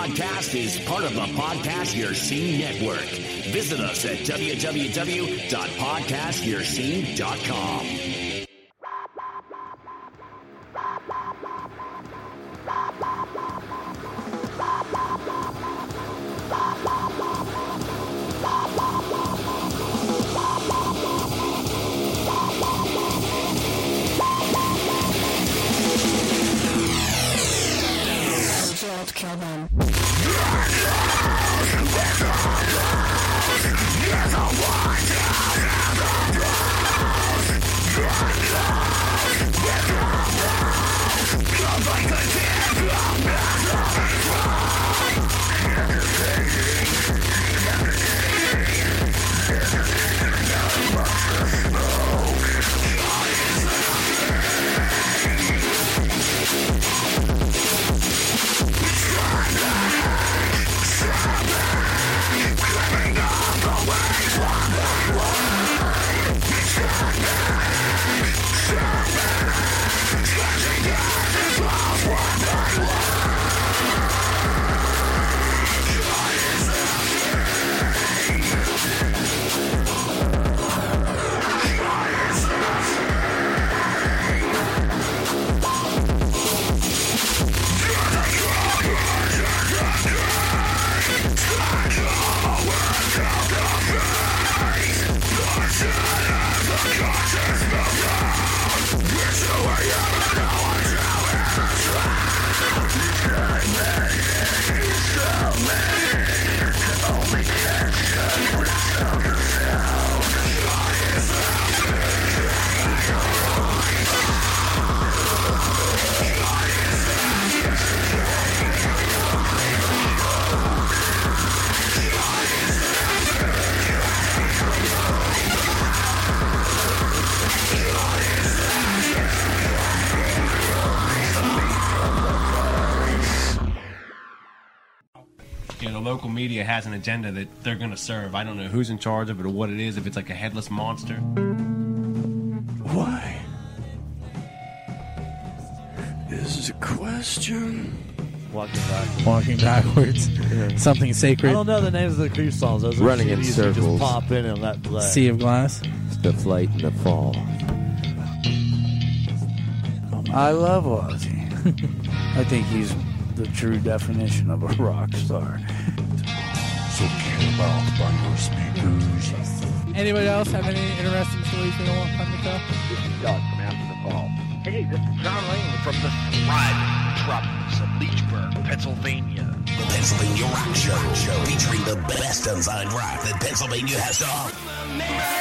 podcast is part of the Podcast Your Scene Network. Visit us at www.podcastyourscene.com. has an agenda that they're going to serve. I don't know who's in charge of it or what it is. If it's like a headless monster, Why? This is a question. Walking back. Walking backwards. Something sacred. I sacred. don't know the names of the Creep songs. Those Running in CDs you circles. Just pop in and let play. Sea of glass. The flight and the fall. I love Ozzy. I think he's the true definition of a rock star. So care about by your speakers. Anybody else have any interesting stories they don't want come to tell? Oh. Hey, this is John Lane from the thriving metropolis of Leechburg, Pennsylvania. The Pennsylvania Rock Show, show featuring the best unsigned rock that Pennsylvania has to offer.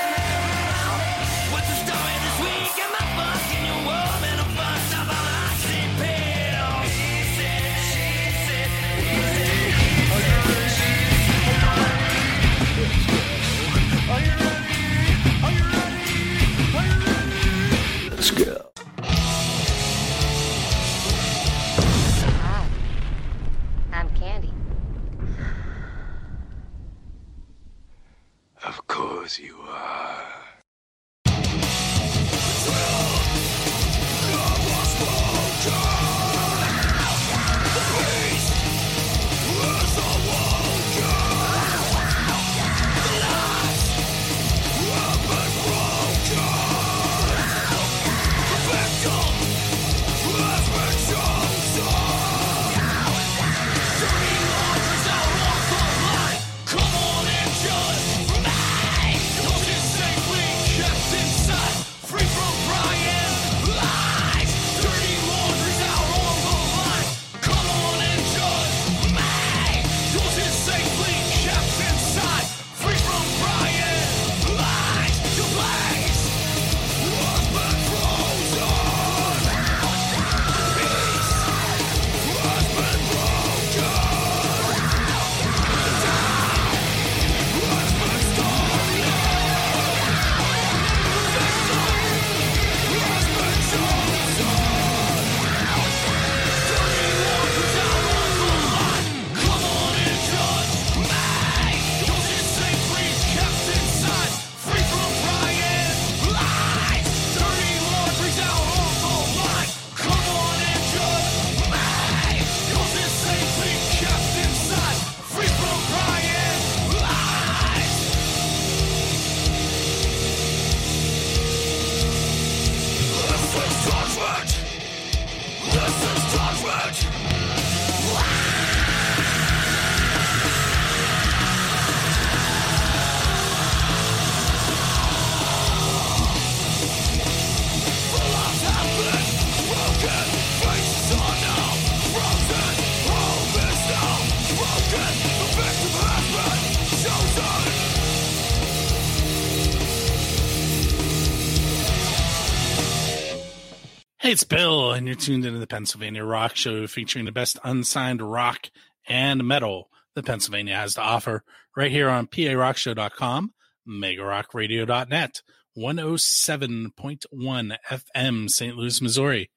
It's Bill, and you're tuned into the Pennsylvania Rock Show featuring the best unsigned rock and metal that Pennsylvania has to offer right here on PARockShow.com, MegaRockRadio.net, 107.1 FM, St. Louis, Missouri,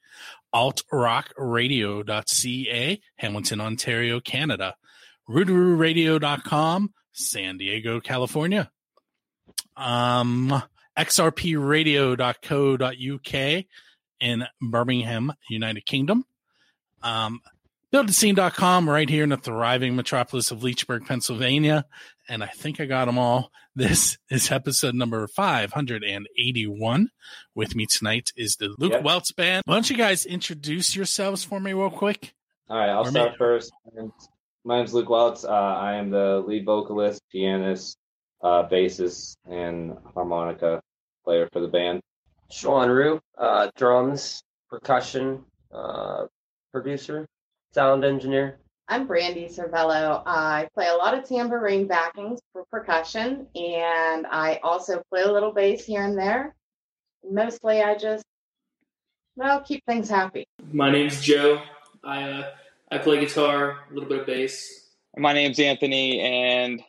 AltRockRadio.ca, Hamilton, Ontario, Canada, RoodarooRadio.com, San Diego, California, um, XRPRadio.co.uk, in Birmingham, United Kingdom. Um, BuildAScene.com right here in the thriving metropolis of Leechburg, Pennsylvania. And I think I got them all. This is episode number 581. With me tonight is the Luke Yep. Weltz Band. Why don't you guys introduce yourselves for me real quick? All right, I'll Or start me. first. My name's Luke Weltz. Uh, I am the lead vocalist, pianist, uh, bassist, and harmonica player for the band. Sean Rue, uh, drums, percussion, uh, producer, sound engineer. I'm Brandy Cervello. I play a lot of tambourine backings for percussion, and I also play a little bass here and there. Mostly, I just, well, keep things happy. My name's Joe. I uh, I play guitar, a little bit of bass. My name's Anthony, and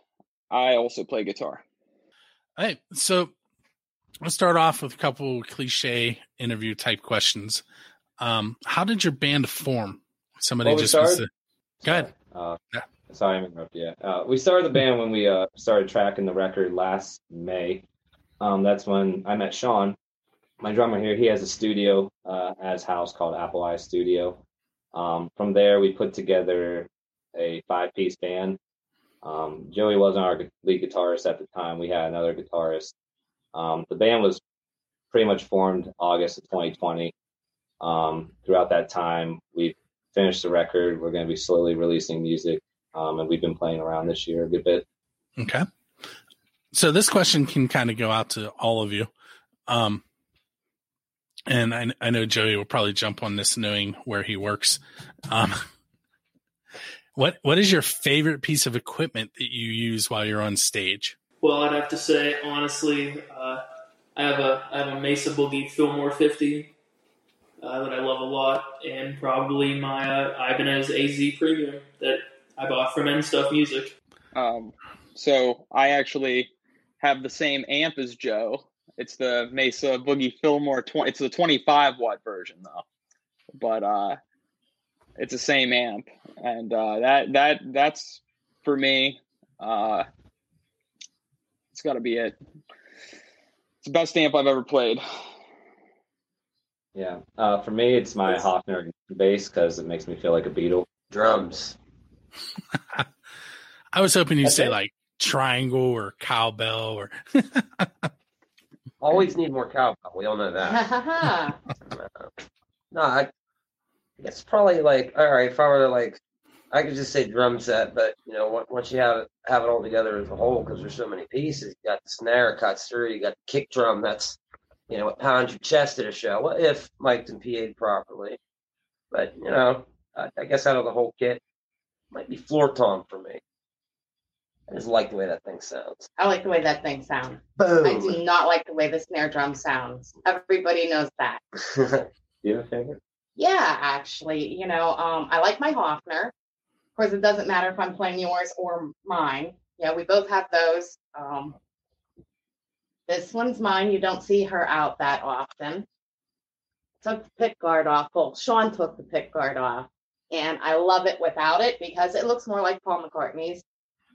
I also play guitar. All right. So let's start off with a couple cliche interview type questions. Um, how did your band form? Somebody Well, we just wants to go ahead. Uh, sorry, I'm interrupting Yeah, Uh, we started the band when we uh, started tracking the record last May. Um, that's when I met Sean, my drummer here. He has a studio uh, at his house called Apple Eye Studio. Um, from there, we put together a five piece band. Um, Joey wasn't our lead guitarist at the time. We had another guitarist. Um, the band was pretty much formed August of 2020. Um, throughout that time, we finished the record. We're going to be slowly releasing music, um, and we've been playing around this year a good bit. Okay. So this question can kind of go out to all of you. Um, and I, I know Joey will probably jump on this knowing where he works. Um, what what is your favorite piece of equipment that you use while you're on stage? Well, I'd have to say honestly, uh, I have a I have a Mesa Boogie Fillmore 50 uh, that I love a lot, and probably my uh, Ibanez AZ Premium that I bought from End Stuff Music. Um, so I actually have the same amp as Joe. It's the Mesa Boogie Fillmore 20. It's the 25 watt version though, but uh, it's the same amp, and uh, that that that's for me. Uh, it's got to be it. It's the best amp I've ever played. Yeah. Uh, for me, it's my Hofner bass because it makes me feel like a Beatle. Drums. I was hoping you'd That's say it? like triangle or cowbell or Always need more cowbell. We all know that. no, I it's probably like all right. If I were to like, I could just say drum set, but you know, once you have it have it all together as a whole, because there's so many pieces. You got the snare cuts through. You got the kick drum. That's you know what pounds your chest at a show. Well, if mic'd and PA'd properly, but you know, I, I guess out of the whole kit, might be floor tom for me. I just like the way that thing sounds. I like the way that thing sounds. Boom. I do not like the way the snare drum sounds. Everybody knows that. Do you have a favorite? Yeah, actually, you know, um, I like my Hofner. Of course, it doesn't matter if I'm playing yours or mine. Yeah, we both have those. Um, this one's mine. You don't see her out that often. Took the pick guard off. Well, Sean took the pick guard off, and I love it without it because it looks more like Paul McCartney's.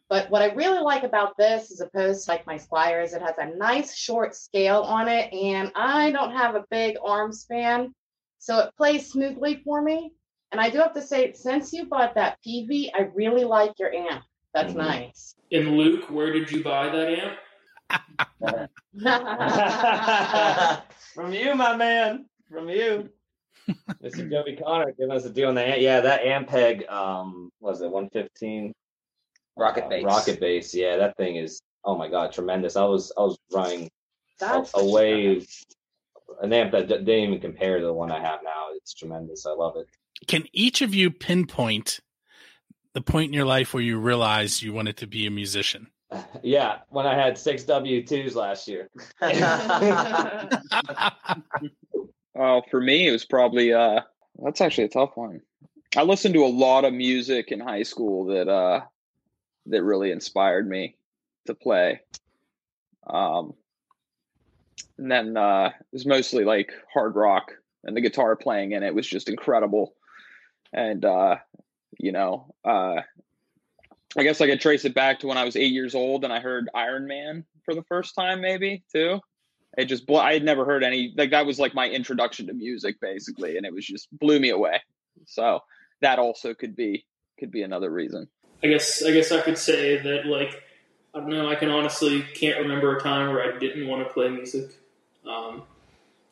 But what I really like about this, as opposed to like my Squier, is it has a nice short scale on it, and I don't have a big arm span, so it plays smoothly for me. And I do have to say, since you bought that PV, I really like your amp. That's nice. And Luke, where did you buy that amp? From you, my man. From you. Mr. Joey Connor giving us a deal on the amp. Yeah, that Ampeg, um, what was it 115 Rocket uh. Rocket base. Yeah, that thing is oh my god, tremendous. I was I was running a, That's a way an amp that d- didn't even compare to the one I have now. It's tremendous. I love it. Can each of you pinpoint the point in your life where you realized you wanted to be a musician? Yeah, when I had six W twos last year. Oh, for me, it was probably uh, that's actually a tough one. I listened to a lot of music in high school that uh, that really inspired me to play. Um, and then uh, it was mostly like hard rock, and the guitar playing in it was just incredible. And uh, you know, uh, I guess I could trace it back to when I was eight years old and I heard Iron Man for the first time, maybe too. It just blew, I had never heard any like that was like my introduction to music basically, and it was just blew me away. So that also could be could be another reason. I guess I guess I could say that like I don't know. I can honestly can't remember a time where I didn't want to play music. Um,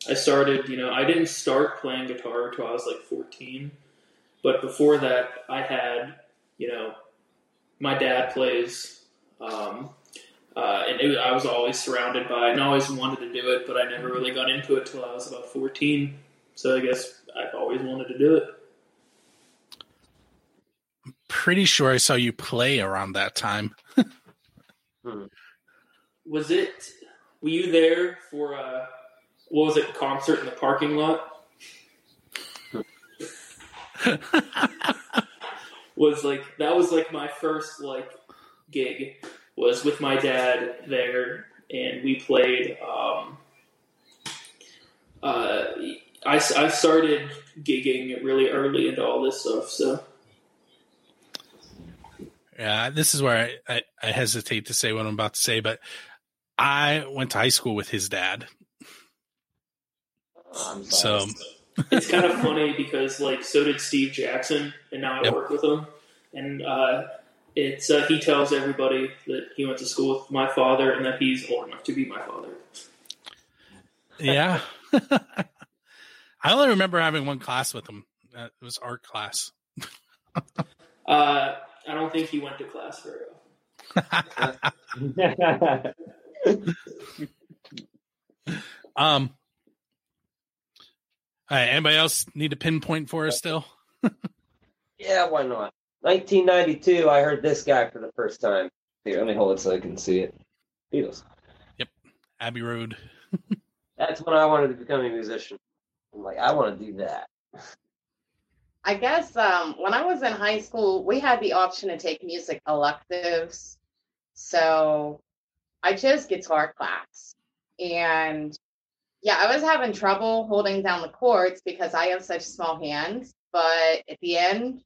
I started, you know, I didn't start playing guitar until I was like 14, but before that, I had, you know, my dad plays, um, uh, and it, I was always surrounded by, it and always wanted to do it, but I never really got into it till I was about 14. So I guess I've always wanted to do it. Pretty sure I saw you play around that time. Was it? Were you there for a what was it? Concert in the parking lot. was like that was like my first like gig was with my dad there and we played um uh I, I started gigging really early into all this stuff so Yeah, this is where I, I, I hesitate to say what I'm about to say, but I went to high school with his dad. So it's kind of funny because like so did Steve Jackson, and now I Yep. work with him, and uh, it's uh, he tells everybody that he went to school with my father and that he's old enough to be my father. yeah. I only remember having one class with him. It was art class. Uh, I don't think he went to class very often. Um. All right. Anybody else need a pinpoint for us still? Yeah, why not? 1992, I heard this guy for the first time. Here, let me hold it so I can see it. Beatles. Yep. Abbey Road. That's when I wanted to become a musician. I'm like, I want to do that. I guess um, when I was in high school, we had the option to take music electives. So I chose guitar class. And yeah, I was having trouble holding down the chords because I have such small hands. But at the end,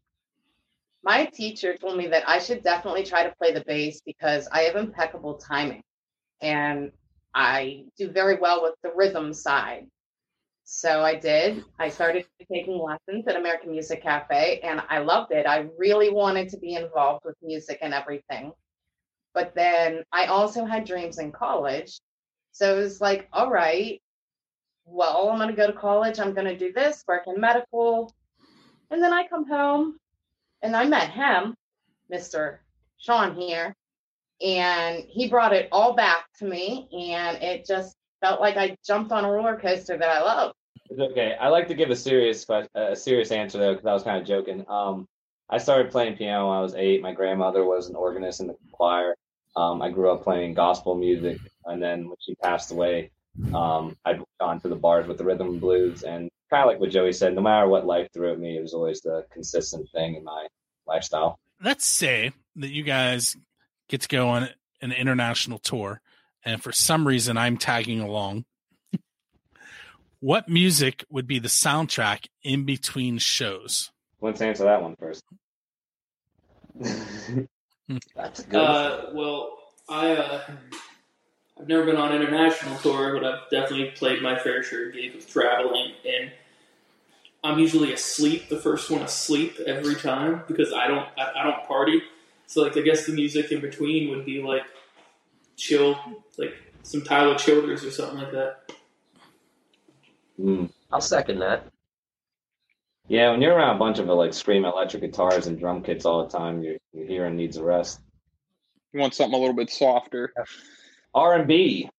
my teacher told me that I should definitely try to play the bass because I have impeccable timing and I do very well with the rhythm side. So I did. I started taking lessons at American Music Cafe and I loved it. I really wanted to be involved with music and everything. But then I also had dreams in college. So it was like, all right, well, I'm going to go to college. I'm going to do this, work in medical. And then I come home and I met him, Mr. Sean here, and he brought it all back to me. And it just felt like I jumped on a roller coaster that I love. Okay. I like to give a serious a serious answer though, because I was kind of joking. Um, I started playing piano when I was eight. My grandmother was an organist in the choir. Um, I grew up playing gospel music, and then when she passed away, um, I'd gone to the bars with the rhythm and blues. And kind of like what Joey said, no matter what life threw at me, it was always the consistent thing in my lifestyle. Let's say that you guys get to go on an international tour, and for some reason I'm tagging along. what music would be the soundtrack in between shows? Let's answer that one first. That's Uh, well, I uh, I've never been on international tour, but I've definitely played my fair share of gigs with traveling, and I'm usually asleep. The first one asleep every time because I don't I, I don't party. So like I guess the music in between would be like chill, like some Tyler Childers or something like that. Hmm. I'll second that. Yeah, when you're around a bunch of like scream electric guitars and drum kits all the time, your your hearing needs a rest. You want something a little bit softer. R and B.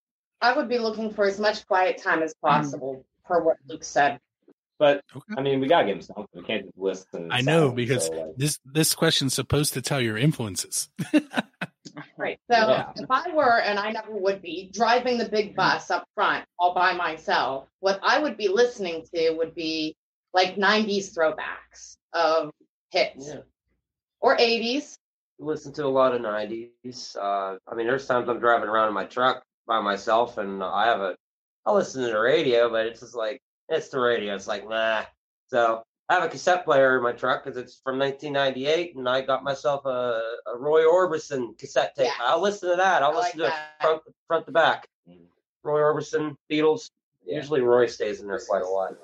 I would be looking for as much quiet time as hmm. possible, per what Luke said. But I mean, we gotta give him something. We can't just listen. I know sound, because so, like, this this question's supposed to tell your influences. Right. So Yeah. if I were, and I never would be, driving the big hmm. bus up front all by myself, what I would be listening to would be like 90s throwbacks of hits Yeah. or 80s. Listen to a lot of '90s. Uh, I mean, there's times I'm driving around in my truck by myself, and I have a. I listen to the radio, but it's just like it's the radio. It's like nah. So I have a cassette player in my truck because it's from 1998, and I got myself a, a Roy Orbison cassette tape. I'll listen to that. I'll I listen like to it front front to back. Roy Orbison, Beatles. Usually Roy stays in there quite a lot.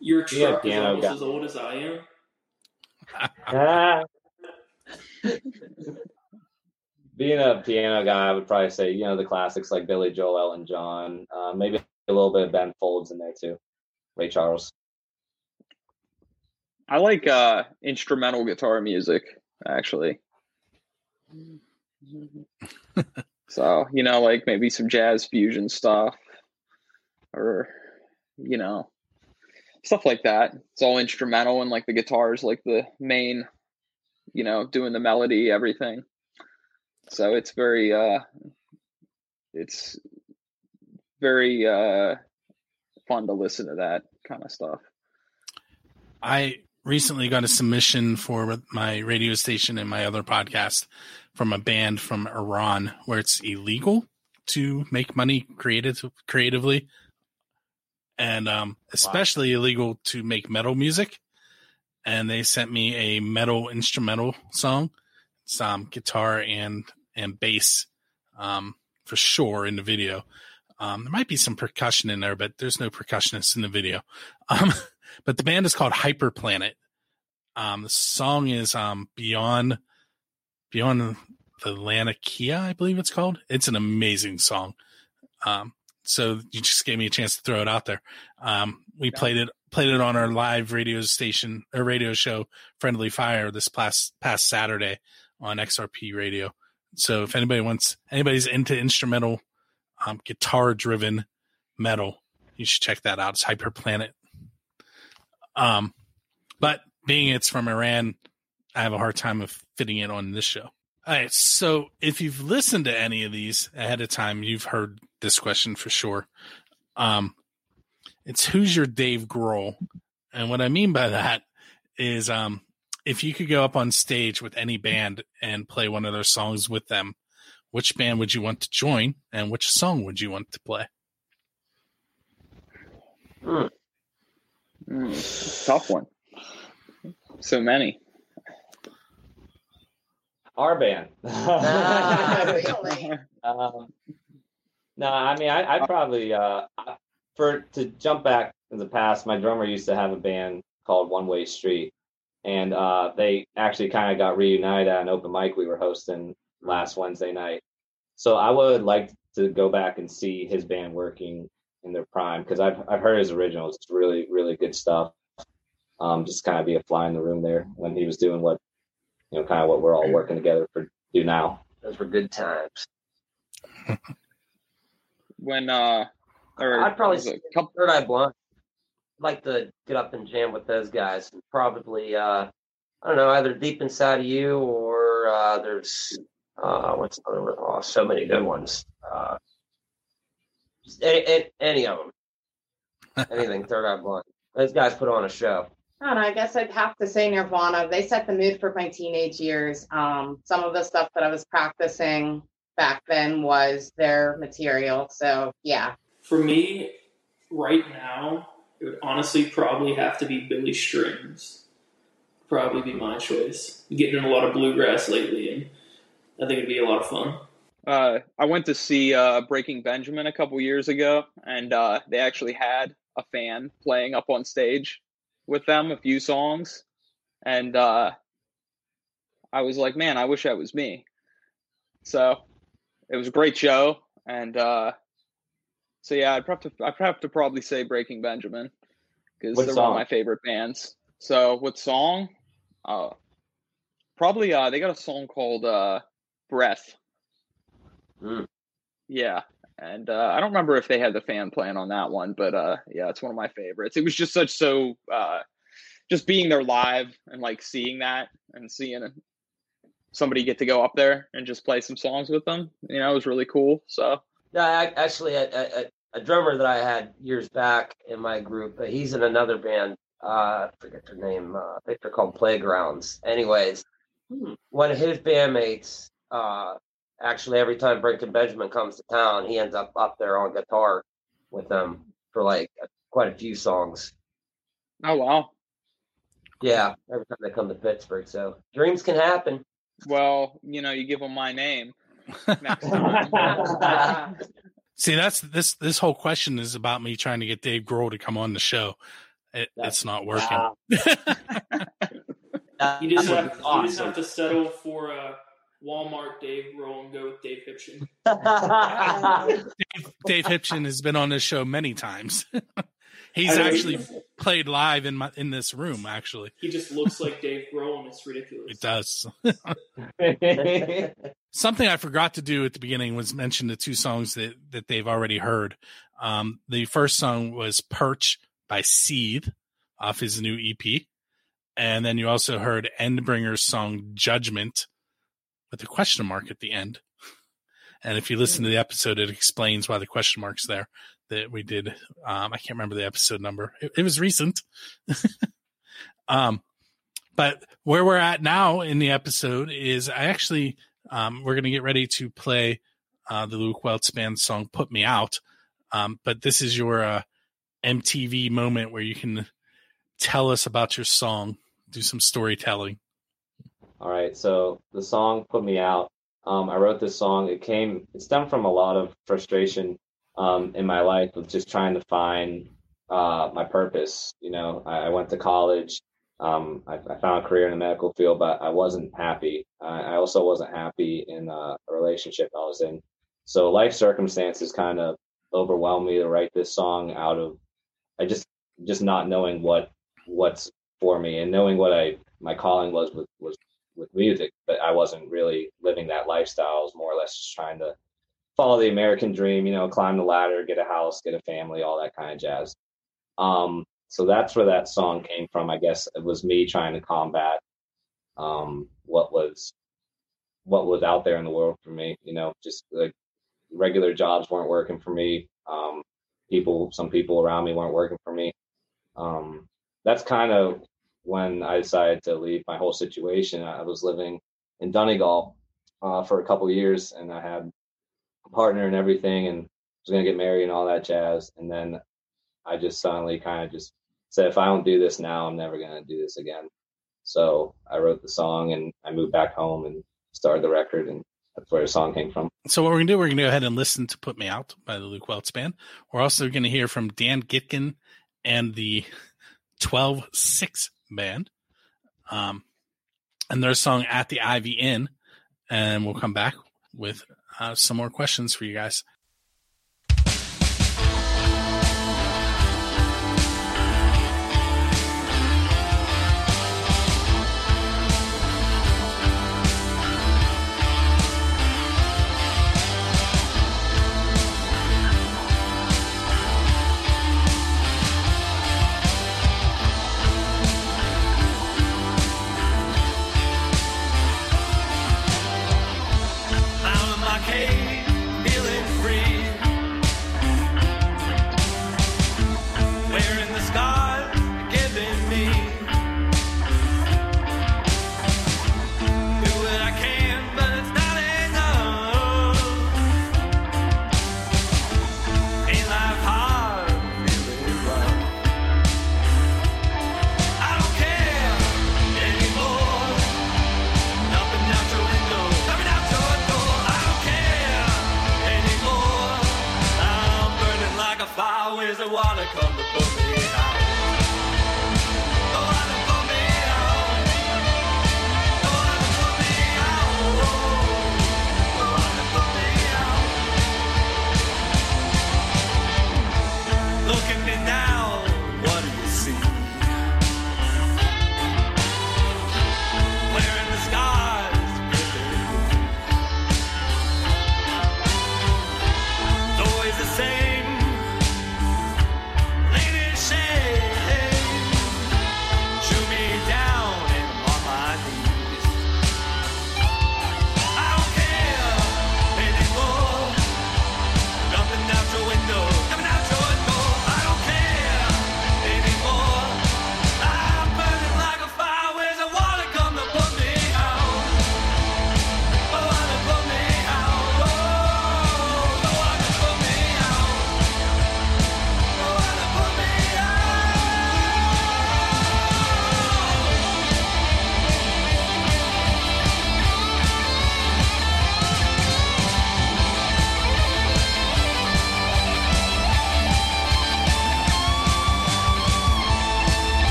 Your Yeah, truck is almost guy. as old as I am. Being a piano guy, I would probably say, you know, the classics like Billy Joel, Elton John, uh, maybe a little bit of Ben Folds in there too. Ray Charles. I like uh, instrumental guitar music, actually. so, you know, like maybe some jazz fusion stuff or, you know, stuff like that. It's all instrumental and like the guitar is like the main, you know, doing the melody, everything. So it's very, uh, it's very uh, fun to listen to that kind of stuff. I recently got a submission for my radio station and my other podcast from a band from Iran where it's illegal to make money creative creatively and um, especially illegal to make metal music. And they sent me a metal instrumental song, some guitar and and bass um, for sure in the video. Um, there might be some percussion in there, but there's no percussionists in the video. Um, but the band is called Hyper Planet. Um, the song is um, Beyond Beyond the Laniakea, I believe it's called. It's an amazing song. Um, so you just gave me a chance to throw it out there. Um, we played it played it on our live radio station or radio show, Friendly Fire, this past past Saturday on XRP Radio. So if anybody wants anybody's into instrumental um, guitar driven metal, you should check that out. It's Hyper Planet. Um, but being it's from Iran, I have a hard time of fitting it on this show. All right. So if you've listened to any of these ahead of time, you've heard this question for sure. Um, it's who's your Dave Grohl? And what I mean by that is, um, if you could go up on stage with any band and play one of their songs with them, which band would you want to join and which song would you want to play? Hmm. Mm, tough one. So many. Our band. Ah, really? Um, no, I mean, I, I'd probably uh, for to jump back in the past. My drummer used to have a band called One Way Street, and uh, they actually kind of got reunited at an open mic we were hosting last Wednesday night. So I would like to go back and see his band working in their prime because I've I've heard his originals. It's really really good stuff. Um, just kind of be a fly in the room there when he was doing what you know, kind of what we're all working together for do now. Those were good times. When uh or I'd probably say couple Third Eye Blind. I'd like to get up and jam with those guys. And probably, uh, I don't know, either Deep Inside of You or uh, there's, uh, what's another one? Oh, so many good ones. Uh, any, any, any of them. Anything Third Eye Blind. Those guys put on a show. I don't know. I guess I'd have to say Nirvana. They set the mood for my teenage years. Um, some of the stuff that I was practicing back then was their material. So yeah, For me, right now, it would honestly probably have to be Billy Strings. Probably be my choice. I'm getting in a lot of bluegrass lately, and I think it'd be a lot of fun. uh I went to see uh Breaking Benjamin a couple years ago and uh they actually had a fan playing up on stage with them a few songs and uh I was like, man, I wish that was me. So it was a great show and uh so yeah, I'd have to I'd have to probably say Breaking Benjamin because they're one of my favorite bands. So what song? Uh probably uh they got a song called uh Breath. Mm. Yeah. And uh, I don't remember if they had the fan plan on that one, but uh, yeah, it's one of my favorites. It was just such so uh, just being there live and like seeing that and seeing somebody get to go up there and just play some songs with them. You know, it was really cool. So Yeah, I, actually, a, a, a drummer that I had years back in my group, uh, he's in another band. Uh, I forget their name. Uh, I think they're called Playgrounds. Anyways, one of his bandmates, uh, actually, every time Breaking Benjamin comes to town, he ends up up there on guitar with them for like quite a few songs. Oh wow. Yeah, every time they come to Pittsburgh. So dreams can happen. Well, you know, you give them my name. See, that's this this whole question is about me trying to get Dave Grohl to come on the show. It, it's not working. You just, have, you just have to settle for a Walmart Dave Grohl and go with Dave Hipshin. Dave, Dave Hipshin has been on this show many times. He's I know. actually played live in my in this room. Actually, He just looks like Dave Grohl, and it's ridiculous. it does. Something I forgot to do at the beginning was mention the two songs that that they've already heard. Um, the first song was "Perch" by Seethe off his new EP, and then you also heard End Bringer's song "Judgment" with a question mark at the end. And if you listen to the episode, it explains why the question mark's there. That we did. Um, I can't remember the episode number. It, it was recent. um, but where we're at now in the episode is I actually um, we're going to get ready to play uh, the Luke Weltz band song "Put Me Out." Um, but this is your uh, MTV moment where you can tell us about your song, do some storytelling. All right, so the song "Put Me Out." Um, I wrote this song. It came. It stemmed from a lot of frustration um, in my life with just trying to find uh, my purpose. You know, I, I went to college. Um, I, I found a career in the medical field, but I wasn't happy. I, I also wasn't happy in uh, a relationship I was in. So life circumstances kind of overwhelmed me to write this song out of I just just not knowing what what's for me and knowing what I my calling was with was with music, but I wasn't really living that lifestyle. I was more or less just trying to follow the American dream, you know, climb the ladder, get a house, get a family, all that kind of jazz. Um, so that's where that song came from. I guess it was me trying to combat um, what was what was out there in the world for me. You know, just like regular jobs weren't working for me. Um, people, some people around me weren't working for me. Um, that's kind of when I decided to leave my whole situation. I was living in Donegal uh, for a couple years, and I had partner and everything, and was gonna get married and all that jazz. And then I just suddenly kind of just said, if I don't do this now, I'm never gonna do this again. So I wrote the song, and I moved back home and started the record, and that's where the song came from. So what we're gonna do, we're gonna go ahead and listen to "Put Me Out" by the Luke Weltz Band. We're also gonna hear from Dan Getkin and the 12-6 Band, um, and their song "At the Ivy Inn," and we'll come back with uh, some more questions for you guys.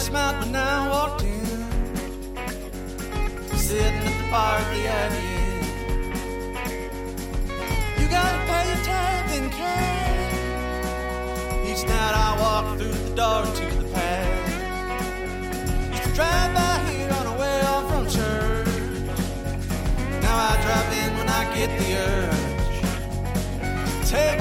Smiled when I walked in. Sitting at the bar at the Inn. You gotta pay your tab in cash. Each night I walk through the door to the past. Used to drive by here on the way off from church. Now I drive in when I get the urge. Take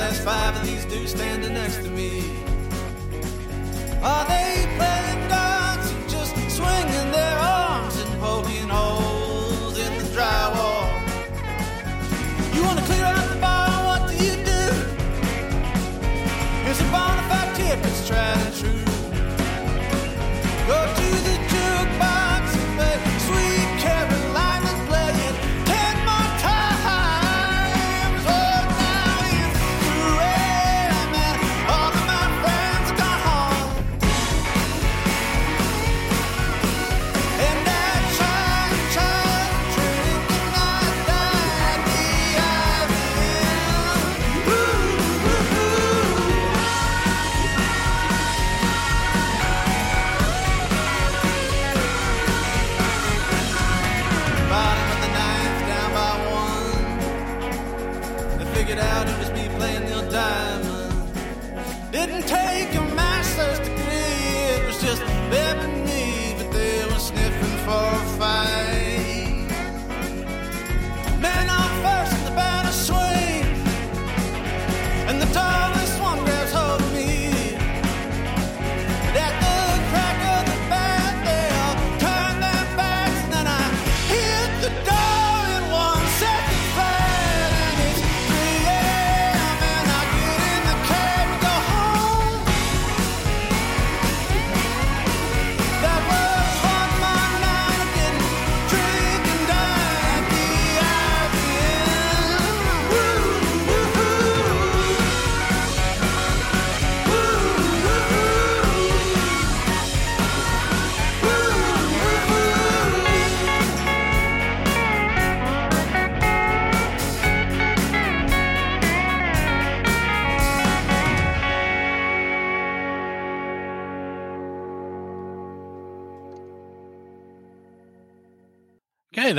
There's five of these dudes standing next to me.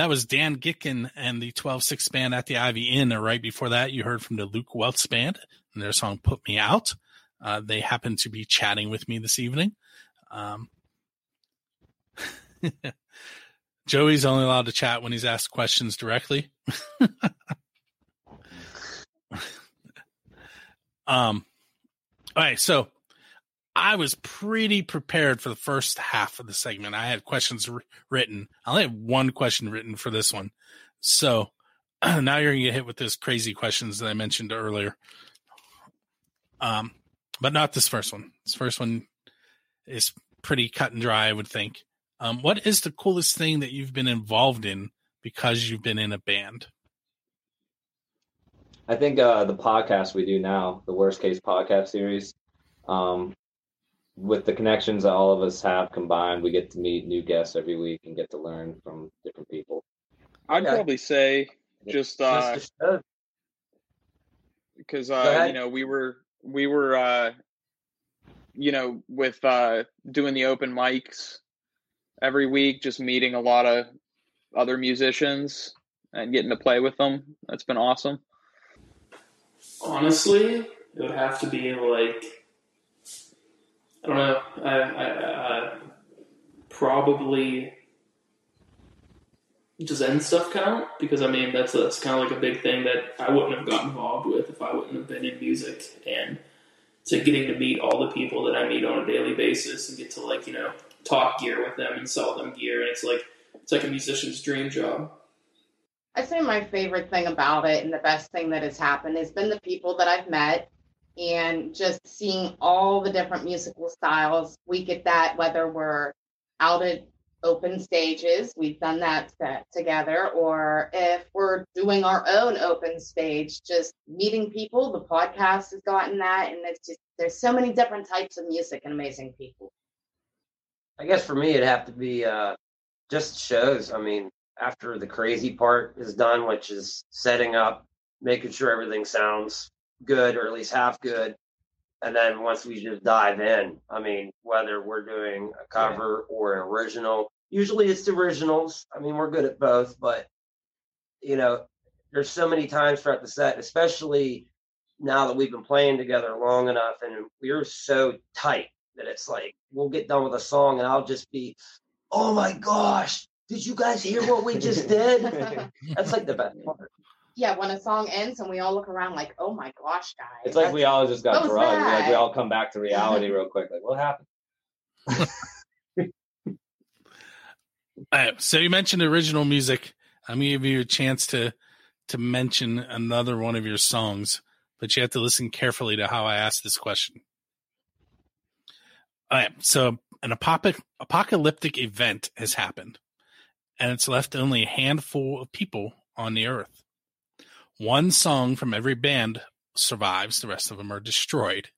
That was Dan Getkin and the 12 6 band at the Ivy Inn. And right before that, you heard from the Luke Weltz band and their song Put Me Out. Uh, they happen to be chatting with me this evening. Um, Joey's only allowed to chat when he's asked questions directly. um, all right, so I was pretty prepared for the first half of the segment. I had questions r- written. I only have one question written for this one. So now you're going to get hit with those crazy questions that I mentioned earlier. Um, but not this first one. This first one is pretty cut and dry, I would think. Um, what is the coolest thing that you've been involved in because you've been in a band? I think uh, the podcast we do now, the Worst Case podcast series, um, with the connections that all of us have combined, we get to meet new guests every week and get to learn from different people. I'd probably say just uh because Go uh you know we were we were uh you know with uh doing the open mics every week just meeting a lot of other musicians and getting to play with them. That's been awesome. Honestly, it would have to be like I don't know. I, I, I probably does end stuff count? Because I mean that's that's kind of like a big thing that I wouldn't have got involved with if I wouldn't have been in music. And to getting to meet all the people that I meet on a daily basis and get to like you know talk gear with them and sell them gear, and it's like it's like a musician's dream job. I'd say my favorite thing about it and the best thing that has happened has been the people that I've met and just seeing all the different musical styles. We get that whether we're out at open stages, we've done that set together, or if we're doing our own open stage, just meeting people. The podcast has gotten that, and it's just there's so many different types of music and amazing people. I guess for me, it'd have to be uh, just shows. I mean, after the crazy part is done, which is setting up, making sure everything sounds good or at least half good. And then once we just dive in, I mean, whether we're doing a cover or an original, usually it's the originals. I mean, we're good at both, but you know, there's so many times throughout the set, especially now that we've been playing together long enough and we're so tight that it's like we'll get done with a song and I'll just be, oh my gosh, did you guys hear what we just did? That's like the best part. Yeah, when a song ends and we all look around like, oh my gosh, guys. It's like we all just got What was drugged. Like we all come back to reality real quick. Like what happened? All right, so you mentioned original music. I'm gonna give you a chance to to mention another one of your songs, but you have to listen carefully to how I ask this question. All right, so an apoc- apocalyptic event has happened, and it's left only a handful of people on the earth. One song from every band survives; the rest of them are destroyed.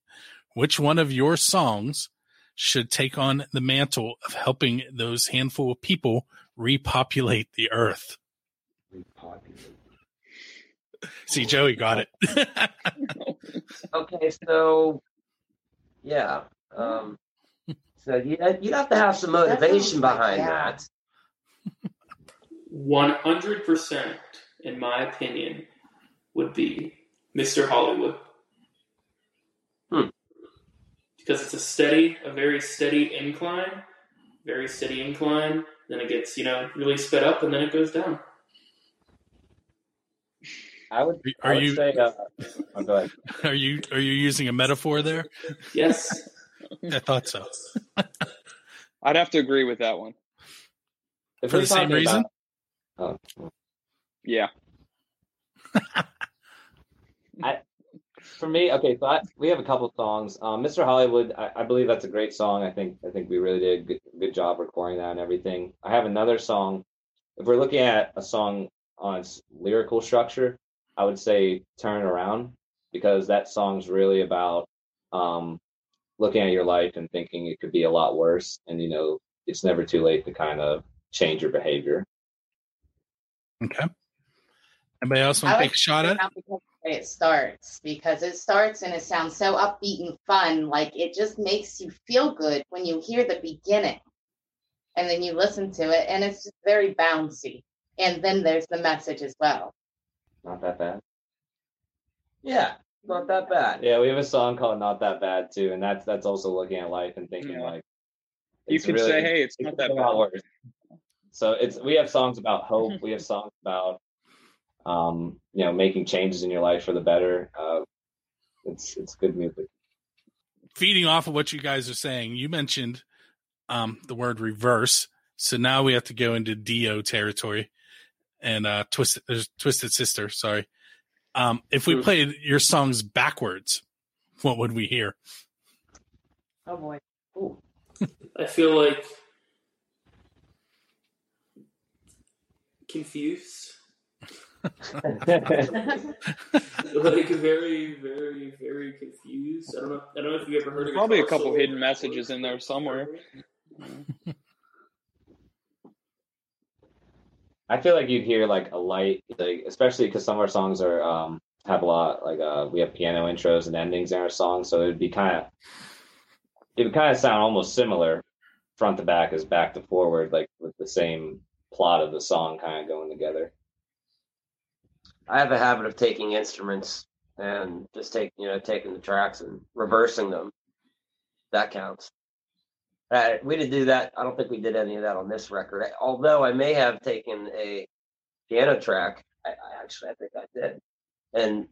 Which one of your songs should take on the mantle of helping those handful of people repopulate the earth. See, Joey got it. okay, so yeah, um, so you you'd have to have some motivation behind that. One hundred percent, in my opinion, would be Mr. Hollywood. Hmm. Because it's a steady, a very steady incline, very steady incline. Then it gets, you know, really sped up, and then it goes down. I would. Are I would you- Say, uh, oh, go ahead. Are you are you using a metaphor there? Yes. I thought so. I'd have to agree with that one. If For the same reason? about- oh, Yeah. I, for me, okay, so I, we have a couple songs. Um, Mr. Hollywood, I, I believe that's a great song. I think I think we really did a good, good job recording that and everything. I have another song. If we're looking at a song on its lyrical structure, I would say "Turn Around" because that song's really about um, looking at your life and thinking it could be a lot worse, and you know it's never too late to kind of change your behavior. Okay. Anybody else want I to like take a shot at it? Because of the way it starts because it starts and it sounds so upbeat and fun. Like it just makes you feel good when you hear the beginning, and then you listen to it, and it's just very bouncy. And then there's the message as well. Not that bad. Yeah, not that bad. Yeah, we have a song called "Not That Bad" too, and that's that's also looking at life and thinking Yeah. like You can really- say, "Hey, it's not that be a lot bad." worse. So it's we have songs about hope. we have songs about um, you know making changes in your life for the better. Uh, it's it's good music. Feeding off of what you guys are saying, you mentioned um, the word reverse. So now we have to go into Dio territory and uh, Twisted uh, Twisted Sister. Sorry. Um, if we played your songs backwards, what would we hear? Oh boy. I feel like confused. Like very, very, very confused. I don't know. I don't know if you ever heard of Probably a couple hidden messages in there somewhere. I feel like you'd hear like a light, like especially because some of our songs are um have a lot like uh we have piano intros and endings in our songs, so it would be kind of it would kind of sound almost similar front to back as back to forward, like with the same plot of the song kind of going together. I have a habit of taking instruments and just take you know taking the tracks and reversing them. That counts. Uh, we didn't do that. I don't think we did any of that on this record. Although I may have taken a piano track. I, I actually I think I did, and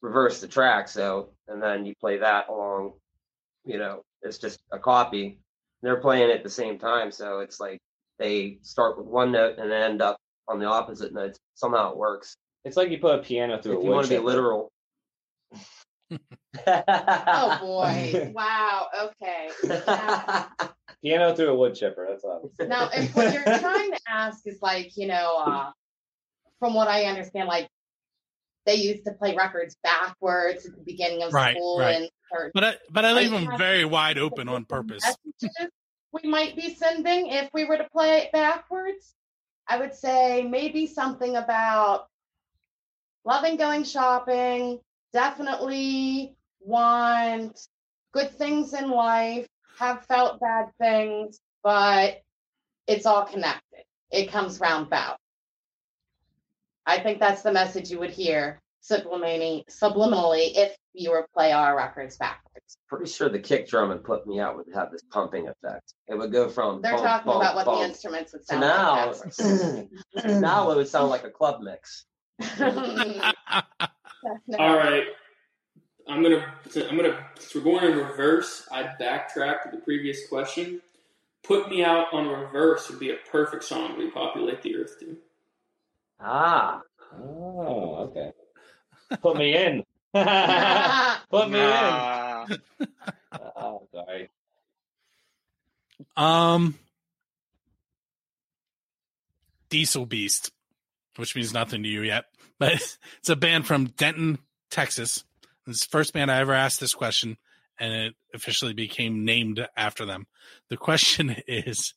reverse the track. So, and then you play that along, you know, it's just a copy. They're playing at the same time. So it's like they start with one note and end up on the opposite note. Somehow it works. It's like you put a piano through a wood chipper. If you want to be literal. Oh boy! wow. Okay. Now, Piano through a wood chipper. That's all. now, if what you're trying to ask is like, you know, uh, from what I understand, like they used to play records backwards at the beginning of Right, school right. and or But I, but I leave them very wide open on purpose. we might be sending if we were to play it backwards. I would say maybe something about loving going shopping, definitely want good things in life, have felt bad things, but it's all connected. It comes roundabout. I think that's the message you would hear subliminally, subliminally if you were to play our records backwards. Pretty sure the kick drum and put me out would have this pumping effect. It would go from They're bump, talking bump, about what the instruments would sound now. like now it would sound like a club mix. All right. I'm gonna. I'm gonna. Since we're going in reverse, I backtrack to the previous question. "Put Me Out" on reverse would be a perfect song to repopulate the earth to. Ah. Oh, okay. Put me in. Put me Nah. in. Oh, sorry. Um, Diesel Beast, which means nothing to you yet, but it's a band from Denton, Texas. It's the first band I ever asked this question, and it officially became named after them. The question is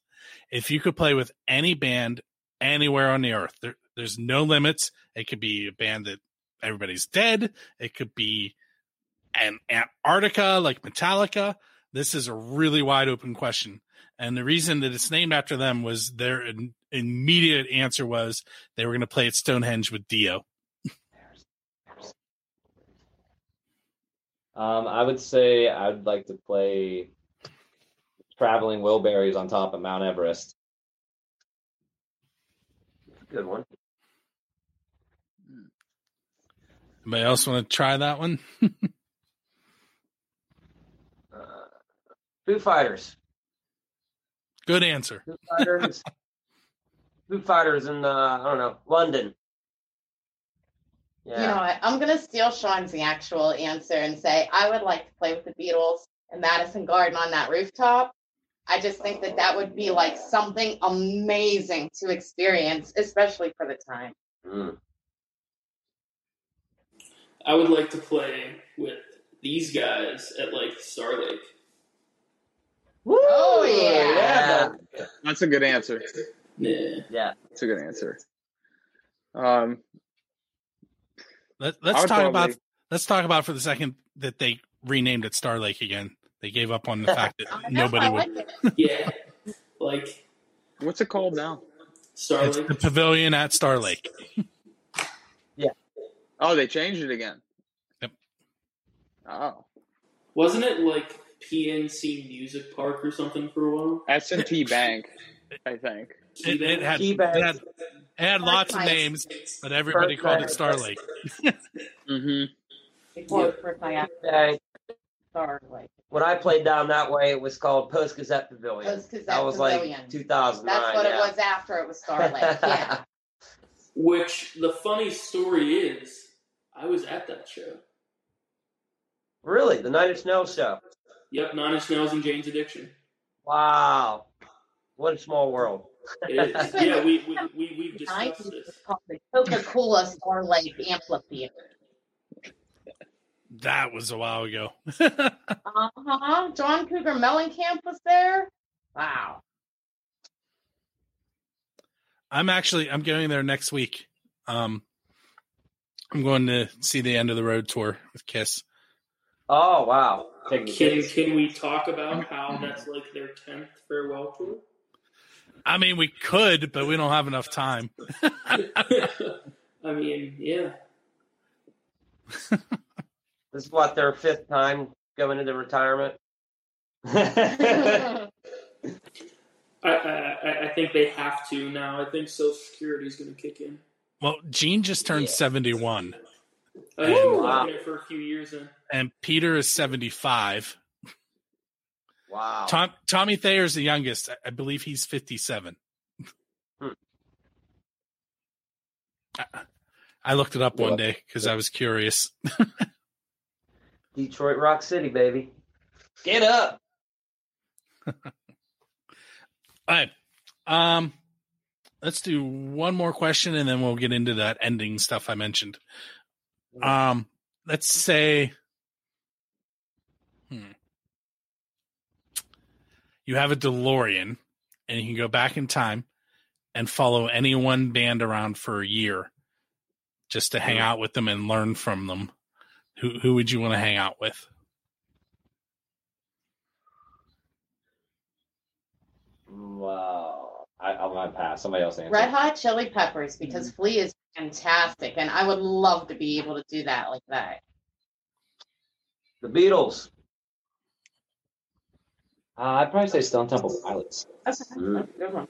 if you could play with any band anywhere on the earth, there, there's no limits. It could be a band that everybody's dead, it could be an Antarctica like Metallica. This is a really wide open question. And the reason that it's named after them was their immediate answer was they were going to play at Stonehenge with Dio. Um, I would say I'd like to play Traveling Wilburys on top of Mount Everest. Good one. Anybody else want to try that one? Uh, Foo Fighters. Good answer. Foo Fighters. Foo Fighters in uh, I don't know London. Yeah. You know what? I'm going to steal Sean's actual answer and say I would like to play with the Beatles in Madison Garden on that rooftop. I just think that that would be like something amazing to experience, especially for the time. Mm. I would like to play with these guys at like Star Lake. Oh yeah. Yeah. That's a good answer. Yeah. Yeah. That's a good answer. Um, Let, let's would talk about let's talk about for the second that they renamed it Star Lake again. They gave up on the fact that know, nobody would. Yeah. Like what's it called now? Star It's Lake. the pavilion at Star Lake. Yeah. Oh, they changed it again. Yep. Oh, Wasn't it like PNC Music Park or something for a while? S and T Bank, I think. It, it had, it had, it had lots of names, but everybody called it Star Lake. Mm-hmm. Before it first I asked Okay. Star When I played down that way, it was called Post Gazette Pavilion. Post Gazette that was Pavilion. like 2009. That's what yeah. it was after it was Star Lake. Yeah. Which the funny story is, I was at that show. Really, the Nine Inch Nails show. Yep, Nine Inch Nails and Jane's Addiction. Wow, what a small world. It is. yeah, we we we we've I discussed this. called the Coca-Cola Star Lake Amphitheater. That was a while ago. Uh-huh. John Cougar Mellencamp was there. Wow. I'm actually I'm going there next week. Um, I'm going to see the end of the road tour with Kiss. Oh wow, Can can we talk about how that's like their tenth farewell tour? I mean, we could, but we don't have enough time. I mean, yeah. this is what their fifth time going into retirement. I, I I- I think they have to now. I think Social Security is going to kick in. Well, Gene just turned Yeah. 71. I think And- I've for a few years then. and Peter is 75. Wow. Tom, Tommy Thayer is the youngest. I- I believe he's 57. Hmm. I- I looked it up one day because I was curious. Detroit Rock City, baby. Get up. All right. Um, let's do one more question and then we'll get into that ending stuff I mentioned. Um, let's say, you have a DeLorean and you can go back in time and follow any one band around for a year just to hang hmm. out with them and learn from them. Who who would you want to hang out with? Wow. I, I'm gonna pass. Somebody else answer. Red Hot Chili Peppers because hmm. Flea is fantastic, and I would love to be able to do that like that. The Beatles. Uh, I'd probably say Stone Temple Pilots. Good one.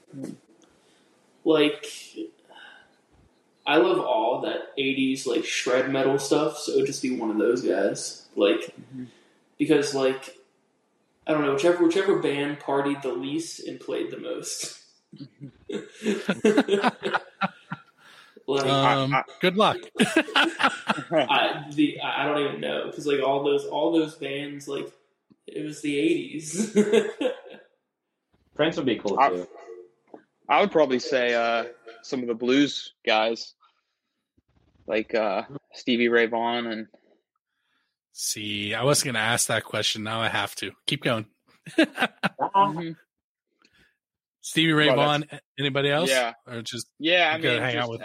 Like, I love all that '80s like shred metal stuff, so it would just be one of those guys. Like, because like, I don't know, whichever whichever band partied the least and played the most. like, Um, good luck. I, the I don't even know because like all those all those bands like it was the eighties. Prince would be cool too. I would probably say uh, some of the blues guys, like uh, Stevie Ray Vaughan and See, I wasn't going to ask that question. Now I have to. Keep going. Mhm. Stevie Ray Well, Vaughan. Anybody else? Yeah. Or just yeah, I mean, hang out with.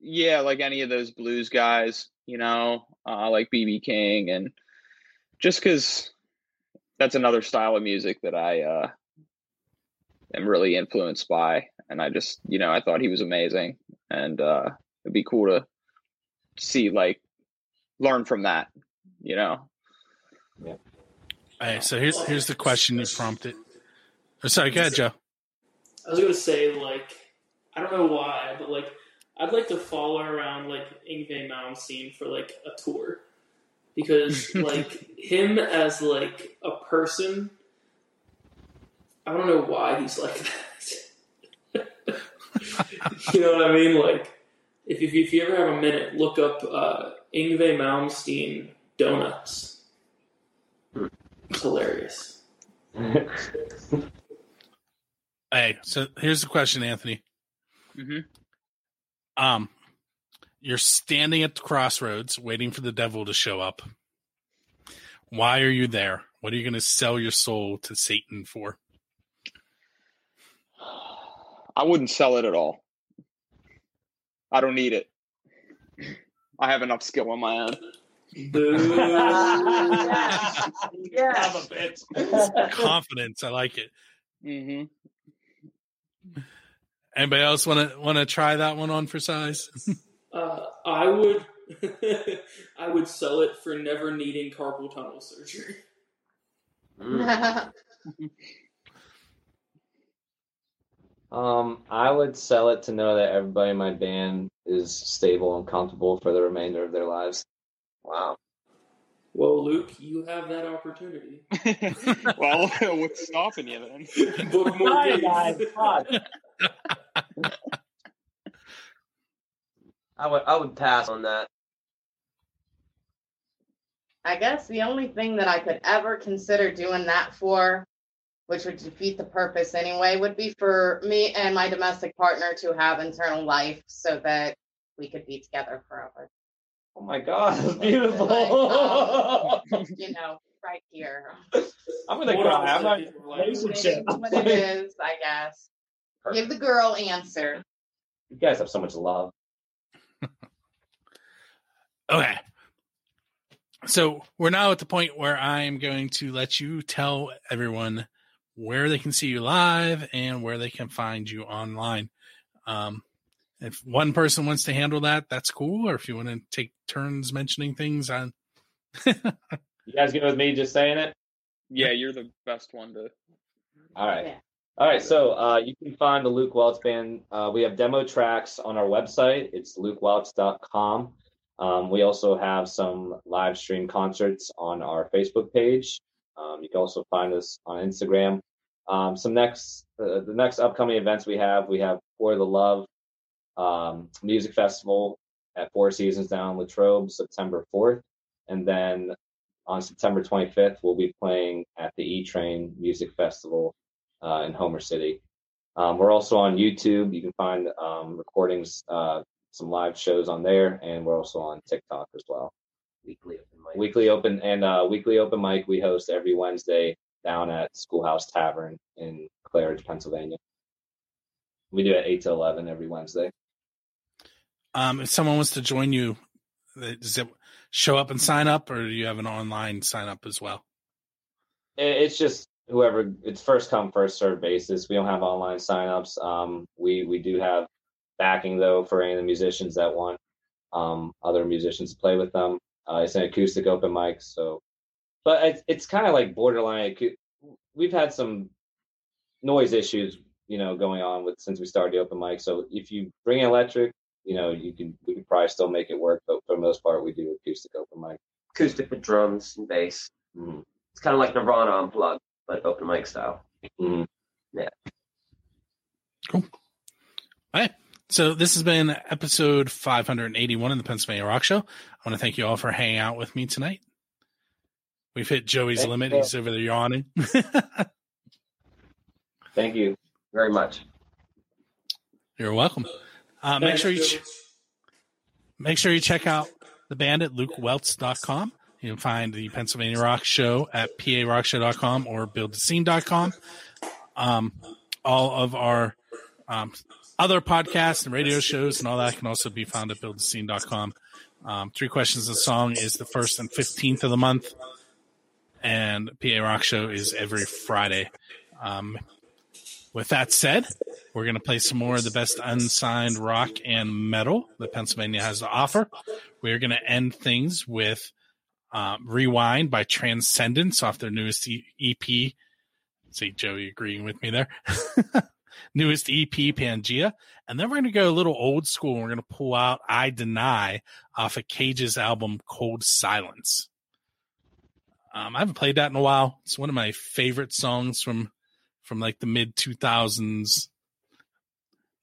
yeah, like any of those blues guys, you know, uh, like BB King, and just because that's another style of music that I uh, am really influenced by, and I just, you know, I thought he was amazing, and uh, it'd be cool to see, like, learn from that, you know. Yeah. All right. So here's here's the question you prompted. Oh, sorry, go ahead, Joe. I was gonna say like I don't know why, but like I'd like to follow around like Yngwie Malmsteen for like a tour because like him as like a person, I don't know why he's like that. you know what I mean? Like if if, if you ever have a minute, look up uh, Yngwie Malmsteen donuts. It's hilarious. Hey, so here's the question, Anthony. Mhm. Um, you're standing at the crossroads waiting for the devil to show up. Why are you there? What are you going to sell your soul to Satan for? I wouldn't sell it at all. I don't need it. I have enough skill on my own. Confidence. I like it. hmm Anybody else want to want to try that one on for size? Uh, I would, I would sell it for never needing carpal tunnel surgery. Um, I would sell it to know that everybody in my band is stable and comfortable for the remainder of their lives. Wow. Well, Luke, you have that opportunity. well, what's stopping you then? Book more Hi, guys. I would I would pass on that. I guess the only thing that I could ever consider doing that for, which would defeat the purpose anyway, would be for me and my domestic partner to have internal life so that we could be together forever. Oh my god, that's beautiful. Like, um, you know, right here. I'm gonna What cry. I'm not do people like? What it is, I guess. Give the girl answer. You guys have so much love. Okay. So we're now at the point where I'm going to let you tell everyone where they can see you live and where they can find you online. Um, if one person wants to handle that, that's cool. Or if you want to take turns mentioning things on, You guys good with me just saying it? Yeah, you're the best one to. All right. Yeah. All right, so uh, you can find the Luke Weltz Band. Uh, we have demo tracks on our website. It's lukeweltz.com. Um, we also have some live stream concerts on our Facebook page. Um, you can also find us on Instagram. Um, some next, uh, the next upcoming events we have, we have For the Love um, Music Festival at Four Seasons down Latrobe, September 4th. And then on September 25th, we'll be playing at the E Train Music Festival uh, in Homer City. Um, we're also on YouTube. You can find um, recordings, uh, some live shows on there, and we're also on TikTok as well. Weekly open mic. Weekly open and uh, weekly open mic we host every Wednesday down at Schoolhouse Tavern in Claridge, Pennsylvania. We do it eight to eleven every Wednesday. Um, if someone wants to join you, uh, does it show up and sign up, or do you have an online sign up as well? It's just whoever it's first come first served basis. We don't have online signups. Um, we we do have backing though for any of the musicians that want um, other musicians to play with them. Uh, it's an acoustic open mic, so but it's it's kind of like borderline. acou- We've had some noise issues, you know, going on with since we started the open mic. So if you bring electric, you know, you can we can probably still make it work. But for the most part, we do acoustic open mic. Acoustic with drums and bass. Mhm. It's kind of like Nirvana unplugged, but open mic style. Mhm. Yeah. Cool. All right. So this has been episode 581 of the Pennsylvania Rock Show. I want to thank you all for hanging out with me tonight. We've hit Joey's Thank limit. you. He's over there yawning. Thank you very much. You're welcome. Uh, make sure you ch- make sure you check out the band at lukeweltz.com. You can find the Pennsylvania Rock Show at parockshow.com or buildthescene.com. Um, all of our um, other podcasts and radio shows and all that can also be found at buildthescene.com. Um, Three Questions a Song is the first and 15th of the month, and PA Rock Show is every Friday. Um, with that said, we're going to play some more of the best unsigned rock and metal that Pennsylvania has to offer. We're going to end things with um, Rewind by Transcendence off their newest E- EP. See Joey agreeing with me there. newest EP, Pangea. And then we're going to go a little old school. We're going to pull out I Deny off of Cage's album Cold Silence. Um, I haven't played that in a while. It's one of my favorite songs from from like the mid 2000s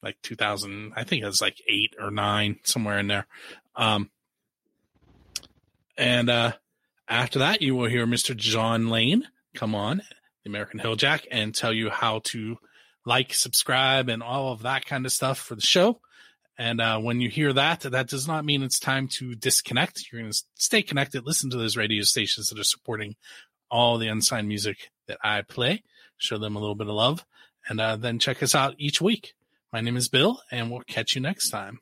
like 2000 i think it was like 8 or 9 somewhere in there um and uh after that you will hear mr john lane come on the american hill jack and tell you how to like subscribe and all of that kind of stuff for the show and uh, when you hear that, that does not mean it's time to disconnect. You're going to stay connected, listen to those radio stations that are supporting all the unsigned music that I play, show them a little bit of love, and uh, then check us out each week. My name is Bill, and we'll catch you next time.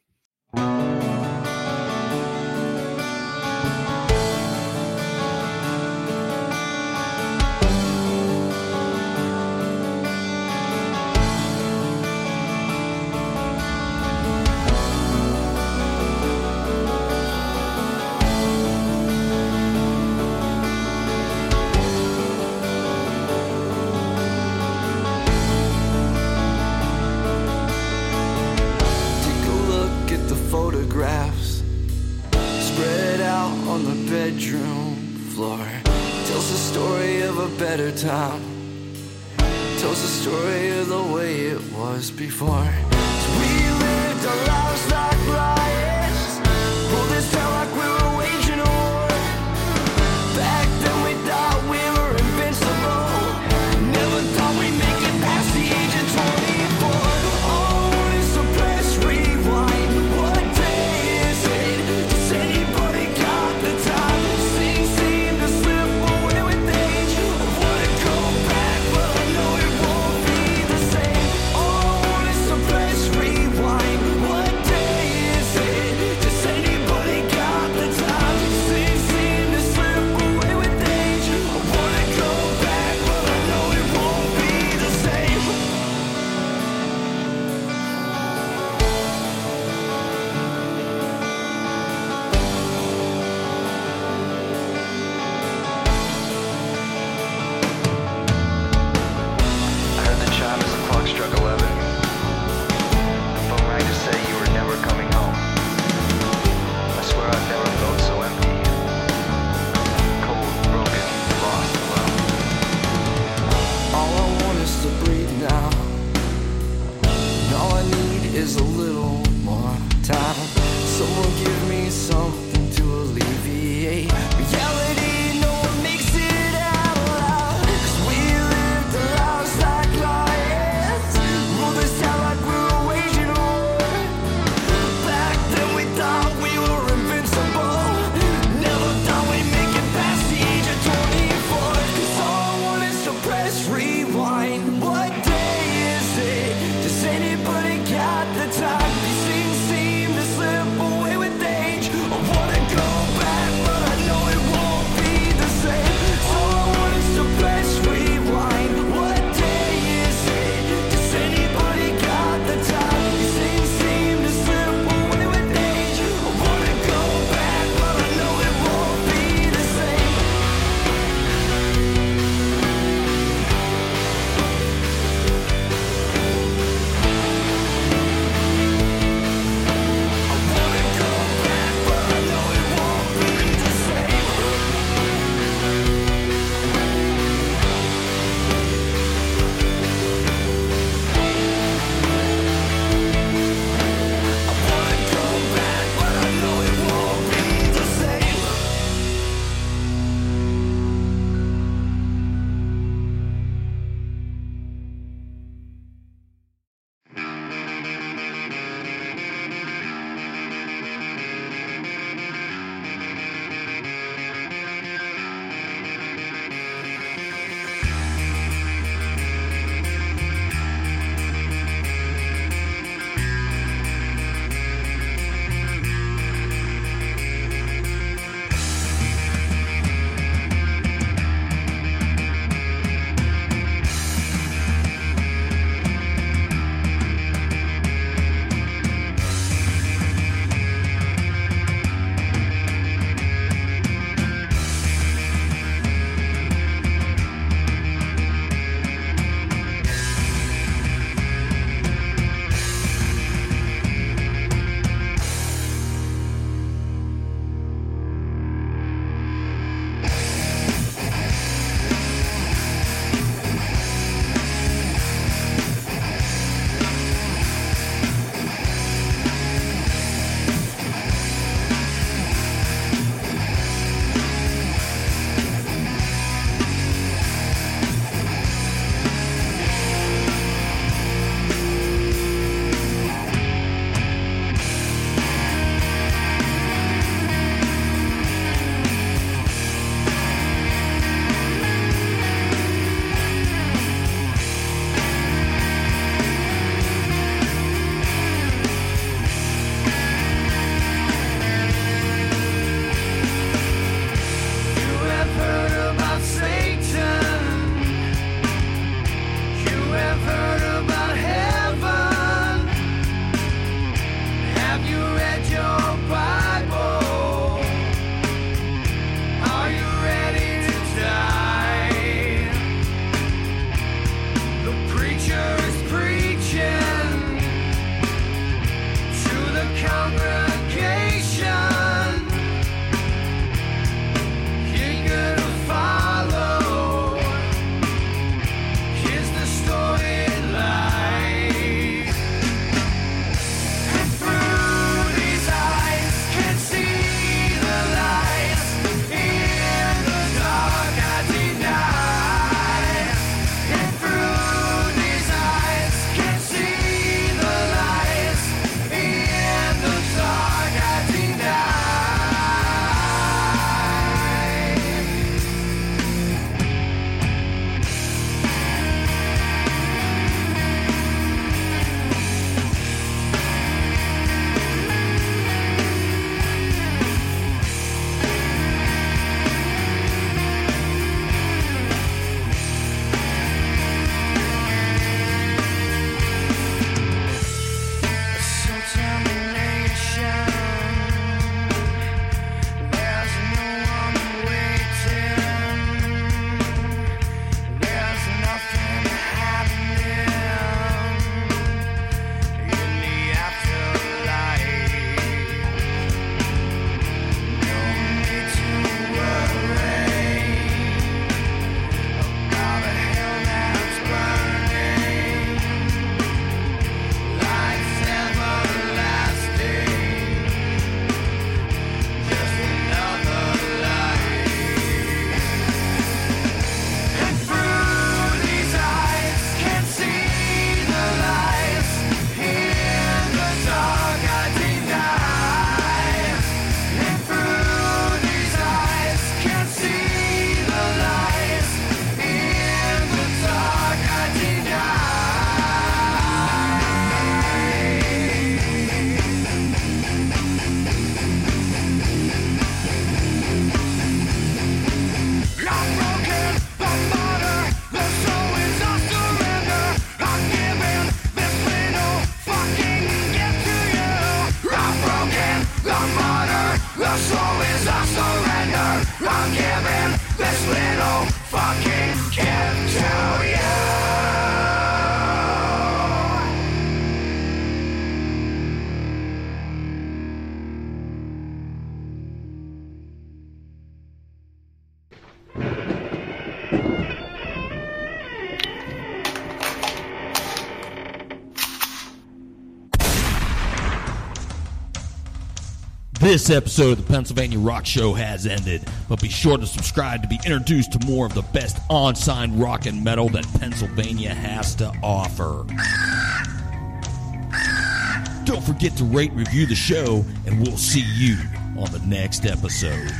This episode of the Pennsylvania Rock Show has ended, but be sure to subscribe to be introduced to more of the best on-sign rock and metal that Pennsylvania has to offer. Don't forget to rate, review the show, and we'll see you on the next episode.